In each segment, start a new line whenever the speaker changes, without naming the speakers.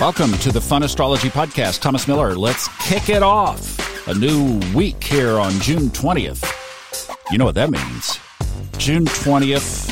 Welcome to the Fun Astrology Podcast. Thomas Miller, let's kick it off. A new week here on June 20th. You know what that means. June 20th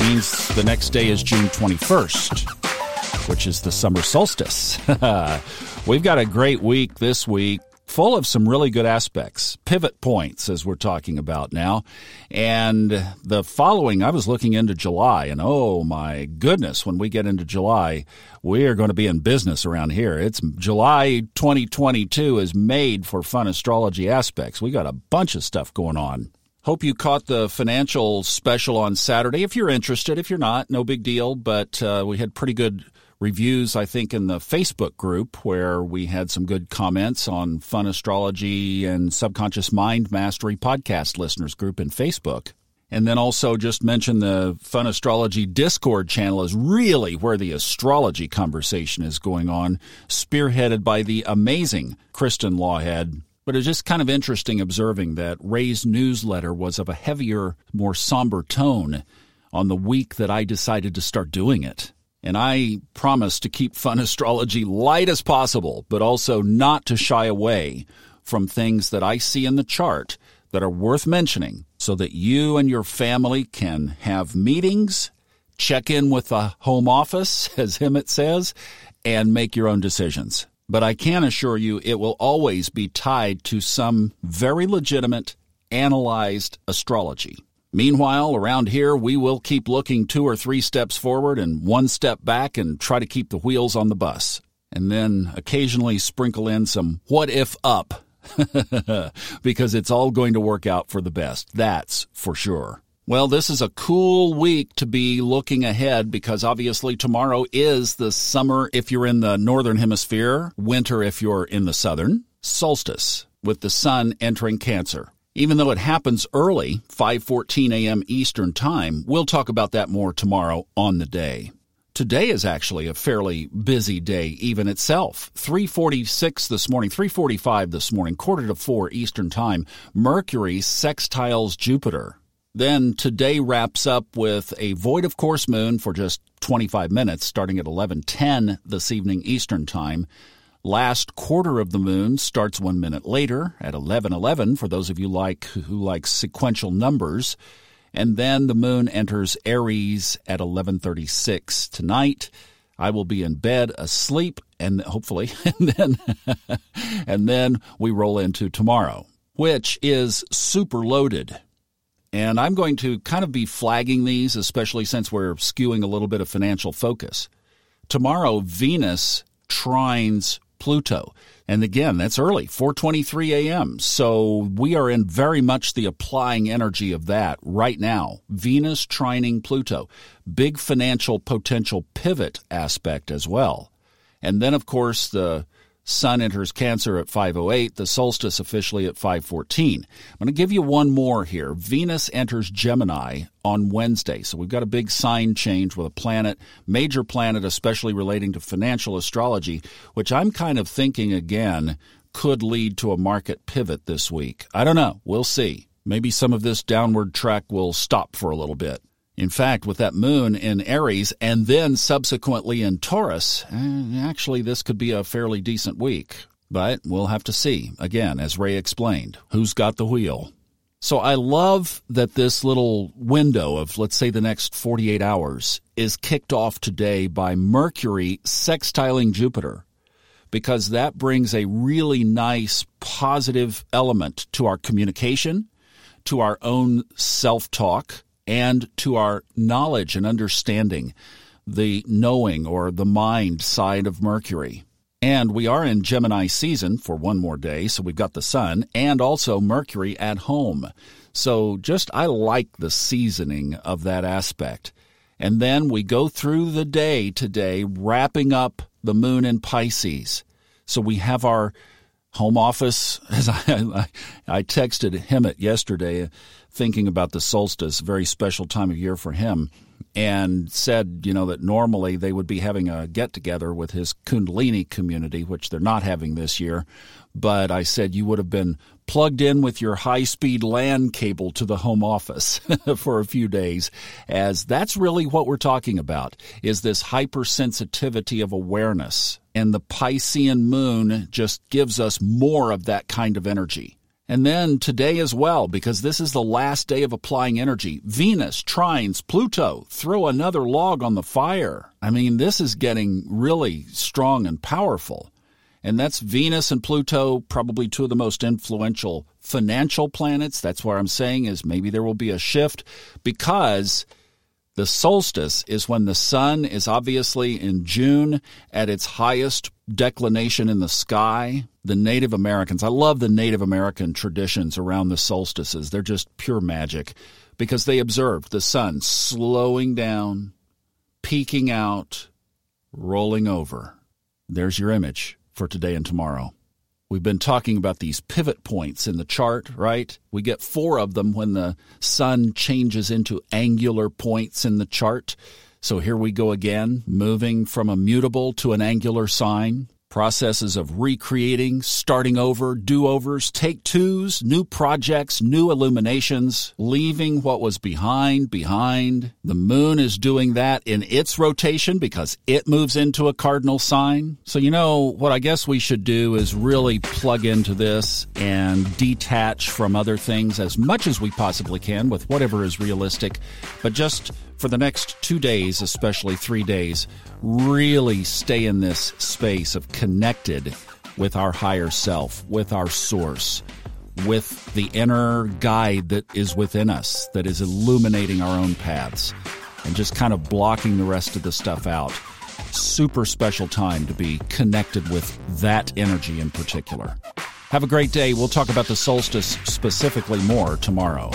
means the next day is June 21st, which is the summer solstice. We've got a great week this week full of some really good aspects, pivot points, as we're talking about now. And the following, I was looking into July, and oh my goodness, when we get into July, we are going to be in business around here. It's July 2022 is made for fun astrology aspects. We got a bunch of stuff going on. Hope you caught the financial special on Saturday. If you're interested, if you're not, no big deal. But uh, we had pretty good reviews, I think, in the Facebook group where we had some good comments on Fun Astrology and Subconscious Mind Mastery podcast listeners group in Facebook. And then also just mention the Fun Astrology Discord channel is really where the astrology conversation is going on, spearheaded by the amazing Kristen Lawhead. But it's just kind of interesting observing that Ray's newsletter was of a heavier, more somber tone on the week that I decided to start doing it. And I promise to keep fun astrology light as possible, but also not to shy away from things that I see in the chart that are worth mentioning so that you and your family can have meetings, check in with the home office, as Hemant says, and make your own decisions. But I can assure you it will always be tied to some very legitimate, analyzed astrology. Meanwhile, around here, we will keep looking two or three steps forward and one step back and try to keep the wheels on the bus. And then occasionally sprinkle in some what if up. because it's all going to work out for the best. That's for sure. Well, this is a cool week to be looking ahead because obviously tomorrow is the summer if you're in the northern hemisphere, winter if you're in the southern, solstice with the sun entering Cancer. Even though it happens early, 5:14 a.m. Eastern Time, we'll talk about that more tomorrow on the day. Today is actually a fairly busy day even itself. 346 this morning, 345 this morning, quarter to 4 Eastern Time, Mercury sextiles Jupiter. Then today wraps up with a void of course moon for just 25 minutes starting at 11:10 this evening Eastern Time. Last quarter of the moon starts one minute later at 11:11 for those of you like who like sequential numbers, and then the moon enters Aries at 11:36 tonight. I will be in bed asleep, and hopefully, and then and then we roll into tomorrow, which is super loaded. And I'm going to kind of be flagging these, especially since we're skewing a little bit of financial focus. Tomorrow, Venus trines Pluto. And again, that's early, 4:23 a.m. So we are in very much the applying energy of that right now. Venus trining Pluto. Big financial potential pivot aspect as well. And then of course the Sun enters Cancer at 508, the solstice officially at 514. I'm going to give you one more here. Venus enters Gemini on Wednesday. So we've got a big sign change with a planet, major planet, especially relating to financial astrology, which I'm kind of thinking again could lead to a market pivot this week. I don't know. We'll see. Maybe some of this downward track will stop for a little bit. In fact, with that moon in Aries and then subsequently in Taurus, eh, actually, this could be a fairly decent week. But we'll have to see, again, as Ray explained, who's got the wheel. So I love that this little window of, let's say, the next 48 hours is kicked off today by Mercury sextiling Jupiter, because that brings a really nice positive element to our communication, to our own self talk, and to our knowledge and understanding, the knowing or the mind side of Mercury. And we are in Gemini season for one more day, so we've got the sun and also Mercury at home. So just, I like the seasoning of that aspect. And then we go through the day today, wrapping up the moon in Pisces. So we have our home office, as I, I, texted Hemant yesterday, thinking about the solstice, very special time of year for him, and said, you know, that normally they would be having a get together with his Kundalini community, which they're not having this year. But I said you would have been plugged in with your high speed LAN cable to the home office for a few days, as that's really what we're talking about is this hypersensitivity of awareness. And the Piscean moon just gives us more of that kind of energy. And then today as well, because this is the last day of applying energy, Venus trines Pluto, throw another log on the fire. I mean, this is getting really strong and powerful. And that's Venus and Pluto, probably two of the most influential financial planets. That's where I'm saying is maybe there will be a shift because the solstice is when the sun is obviously in June at its highest declination in the sky. The Native Americans, I love the Native American traditions around the solstices. They're just pure magic because they observed the sun slowing down, peeking out, rolling over. There's your image for today and tomorrow. We've been talking about these pivot points in the chart, right? We get four of them when the sun changes into angular points in the chart. So here we go again, moving from a mutable to an angular sign processes of recreating, starting over, do overs, take twos, new projects, new illuminations, leaving what was behind behind. The moon is doing that in its rotation because it moves into a cardinal sign. So, you know, what I guess we should do is really plug into this and detach from other things as much as we possibly can with whatever is realistic, but just for the next two days, especially three days, really stay in this space of connected with our higher self, with our source, with the inner guide that is within us, that is illuminating our own paths, and just kind of blocking the rest of the stuff out. Super special time to be connected with that energy in particular. Have a great day. We'll talk about the solstice specifically more tomorrow.